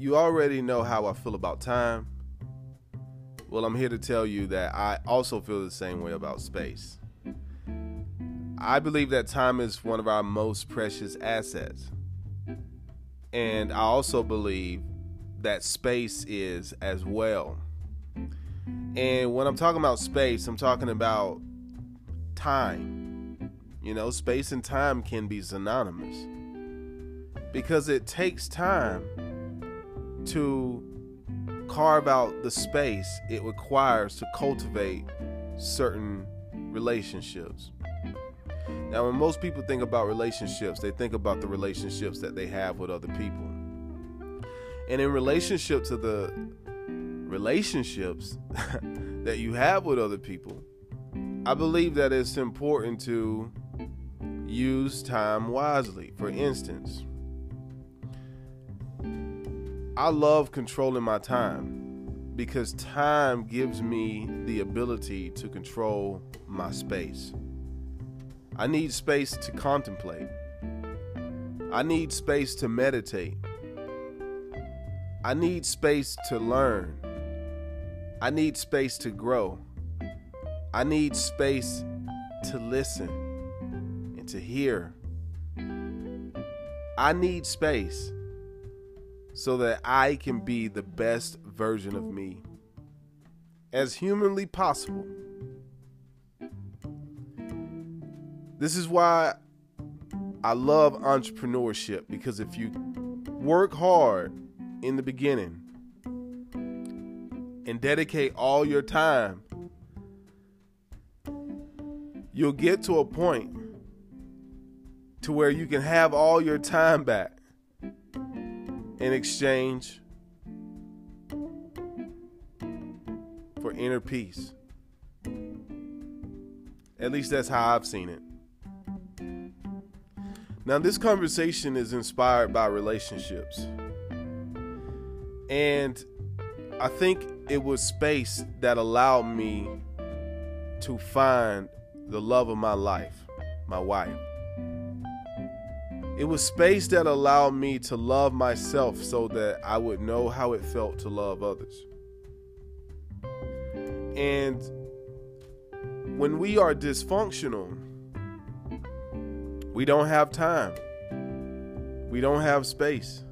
you already know how I feel about time. Well, I'm here to tell you that I also feel the same way about space. I believe that time is one of our most precious assets. And I also believe that space is as well. And when I'm talking about space, I'm talking about time. You know, space and time can be synonymous because it takes time to carve out the space it requires to cultivate certain relationships. Now, when most people think about relationships, they think about the relationships that they have with other people. And in relationship to the relationships that you have with other people, I believe that it's important to use time wisely. For instance, I love controlling my time because time gives me the ability to control my space. I need space to contemplate. I need space to meditate. I need space to learn. I need space to grow. I need space to listen and to hear. I need space so that I can be the best version of me as humanly possible. This is why I love entrepreneurship because if you work hard in the beginning and dedicate all your time, you'll get to a point to where you can have all your time back in exchange for inner peace. At least that's how I've seen it. Now, this conversation is inspired by relationships. And I think it was space that allowed me to find the love of my life, my wife. It was space that allowed me to love myself so that I would know how it felt to love others. And when we are dysfunctional, we don't have time. We don't have space.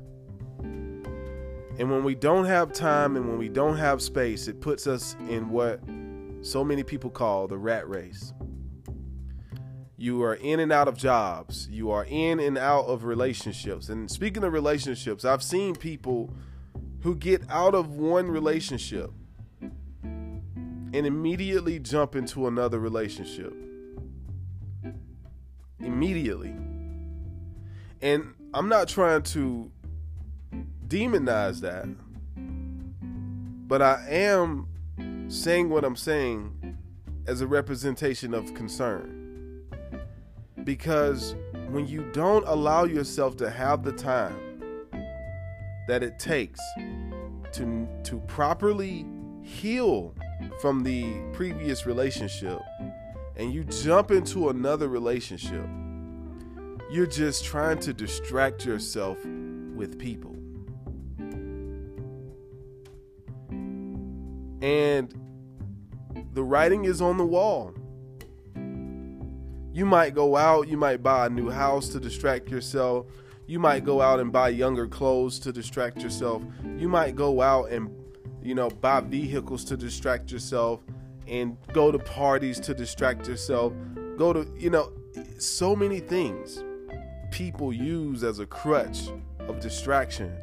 And when we don't have time and when we don't have space, it puts us in what so many people call the rat race. You are in and out of jobs. You are in and out of relationships. And speaking of relationships, I've seen people who get out of one relationship and immediately jump into another relationship immediately. And I'm not trying to demonize that, but I am saying what I'm saying as a representation of concern. Because when you don't allow yourself to have the time that it takes to, to properly heal from the previous relationship, and you jump into another relationship, you're just trying to distract yourself with people. And the writing is on the wall. You might go out, you might buy a new house to distract yourself. You might go out and buy younger clothes to distract yourself. You might go out and you know, buy vehicles to distract yourself and go to parties to distract yourself, go to, you know, so many things people use as a crutch of distraction.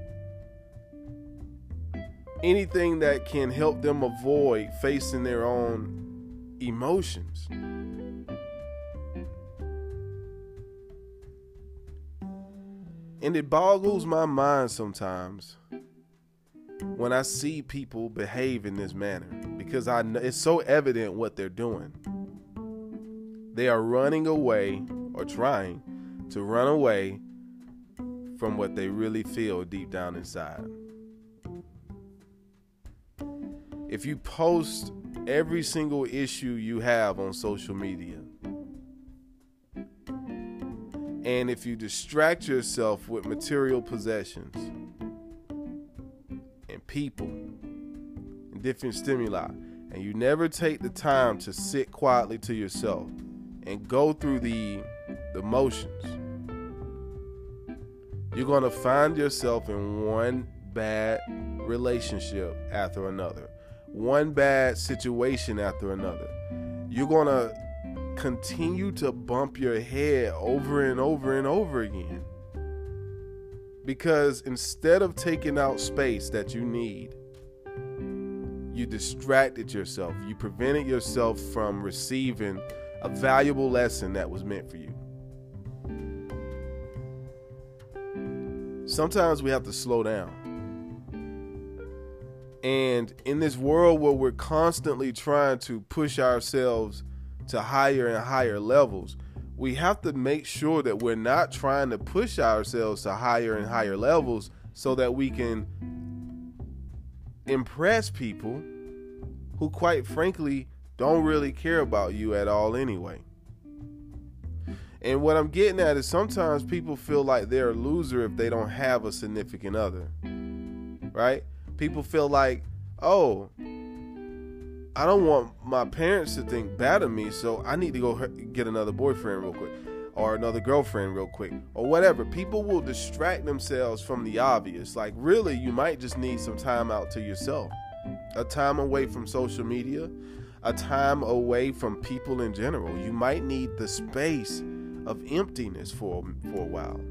Anything that can help them avoid facing their own emotions. And it boggles my mind sometimes when I see people behave in this manner because I know it's so evident what they're doing. They are running away or trying to run away from what they really feel deep down inside. If you post every single issue you have on social media, and if you distract yourself with material possessions, and people and different stimuli, and you never take the time to sit quietly to yourself and go through the the motions, you're gonna find yourself in one bad relationship after another, one bad situation after another. You're gonna continue to bump your head over and over and over again. Because instead of taking out space that you need, you distracted yourself. You prevented yourself from receiving a valuable lesson that was meant for you. Sometimes we have to slow down. And in this world where we're constantly trying to push ourselves to higher and higher levels, we have to make sure that we're not trying to push ourselves to higher and higher levels so that we can impress people who, quite frankly, don't really care about you at all anyway. And what I'm getting at is sometimes people feel like they're a loser if they don't have a significant other. Right? People feel like, oh, I don't want my parents to think bad of me, so I need to go get another boyfriend real quick or another girlfriend real quick or whatever. People will distract themselves from the obvious. Like, really, you might just need some time out to yourself, a time away from social media, a time away from people in general. You might need the space of emptiness for, for a while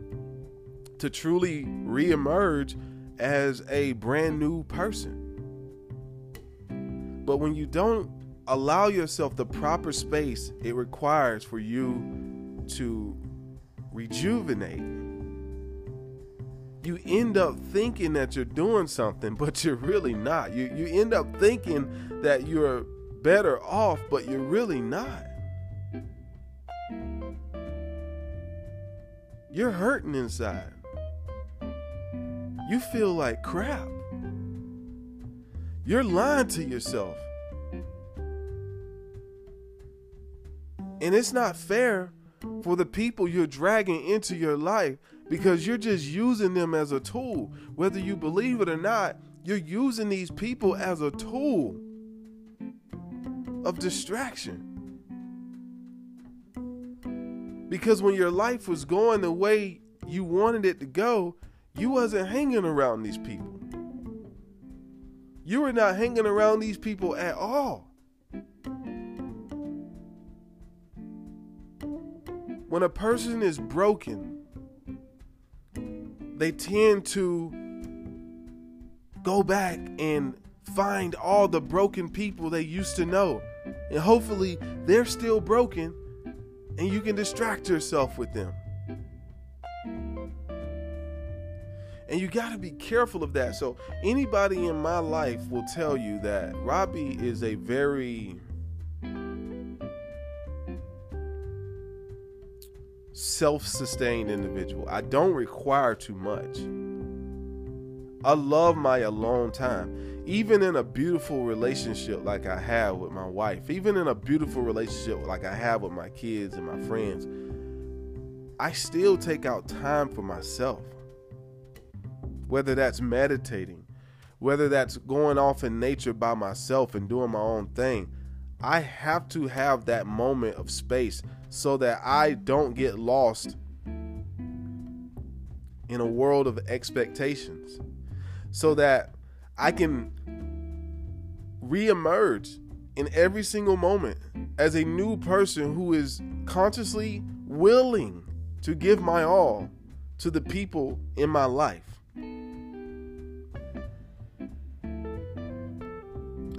to truly reemerge as a brand new person. But when you don't allow yourself the proper space it requires for you to rejuvenate, you end up thinking that you're doing something, but you're really not. You, you end up thinking that you're better off, but you're really not. You're hurting inside. You feel like crap. You're lying to yourself. And it's not fair for the people you're dragging into your life because you're just using them as a tool. Whether you believe it or not, you're using these people as a tool of distraction. Because when your life was going the way you wanted it to go, you wasn't hanging around these people. You were not hanging around these people at all. When a person is broken, they tend to go back and find all the broken people they used to know. And hopefully they're still broken and you can distract yourself with them. And you got to be careful of that. So, anybody in my life will tell you that Robbie is a very self sustained individual. I don't require too much. I love my alone time. Even in a beautiful relationship like I have with my wife, even in a beautiful relationship like I have with my kids and my friends, I still take out time for myself whether that's meditating, whether that's going off in nature by myself and doing my own thing. I have to have that moment of space so that I don't get lost in a world of expectations. So that I can reemerge in every single moment as a new person who is consciously willing to give my all to the people in my life.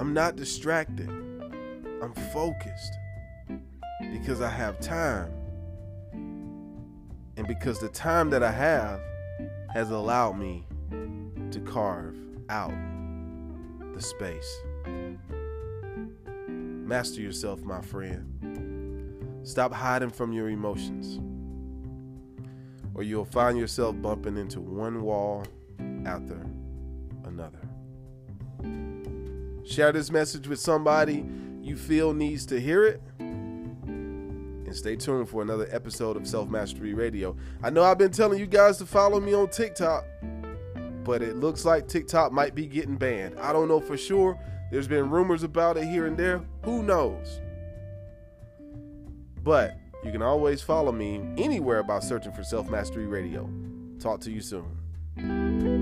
I'm not distracted. I'm focused because I have time. And because the time that I have has allowed me to carve out the space. Master yourself, my friend. Stop hiding from your emotions, or you'll find yourself bumping into one wall after another. Share this message with somebody you feel needs to hear it. And stay tuned for another episode of Self Mastery Radio. I know I've been telling you guys to follow me on TikTok. but it looks like TikTok might be getting banned. I don't know for sure. There's been rumors about it here and there. Who knows? But you can always follow me anywhere about searching for Self Mastery Radio. Talk to you soon.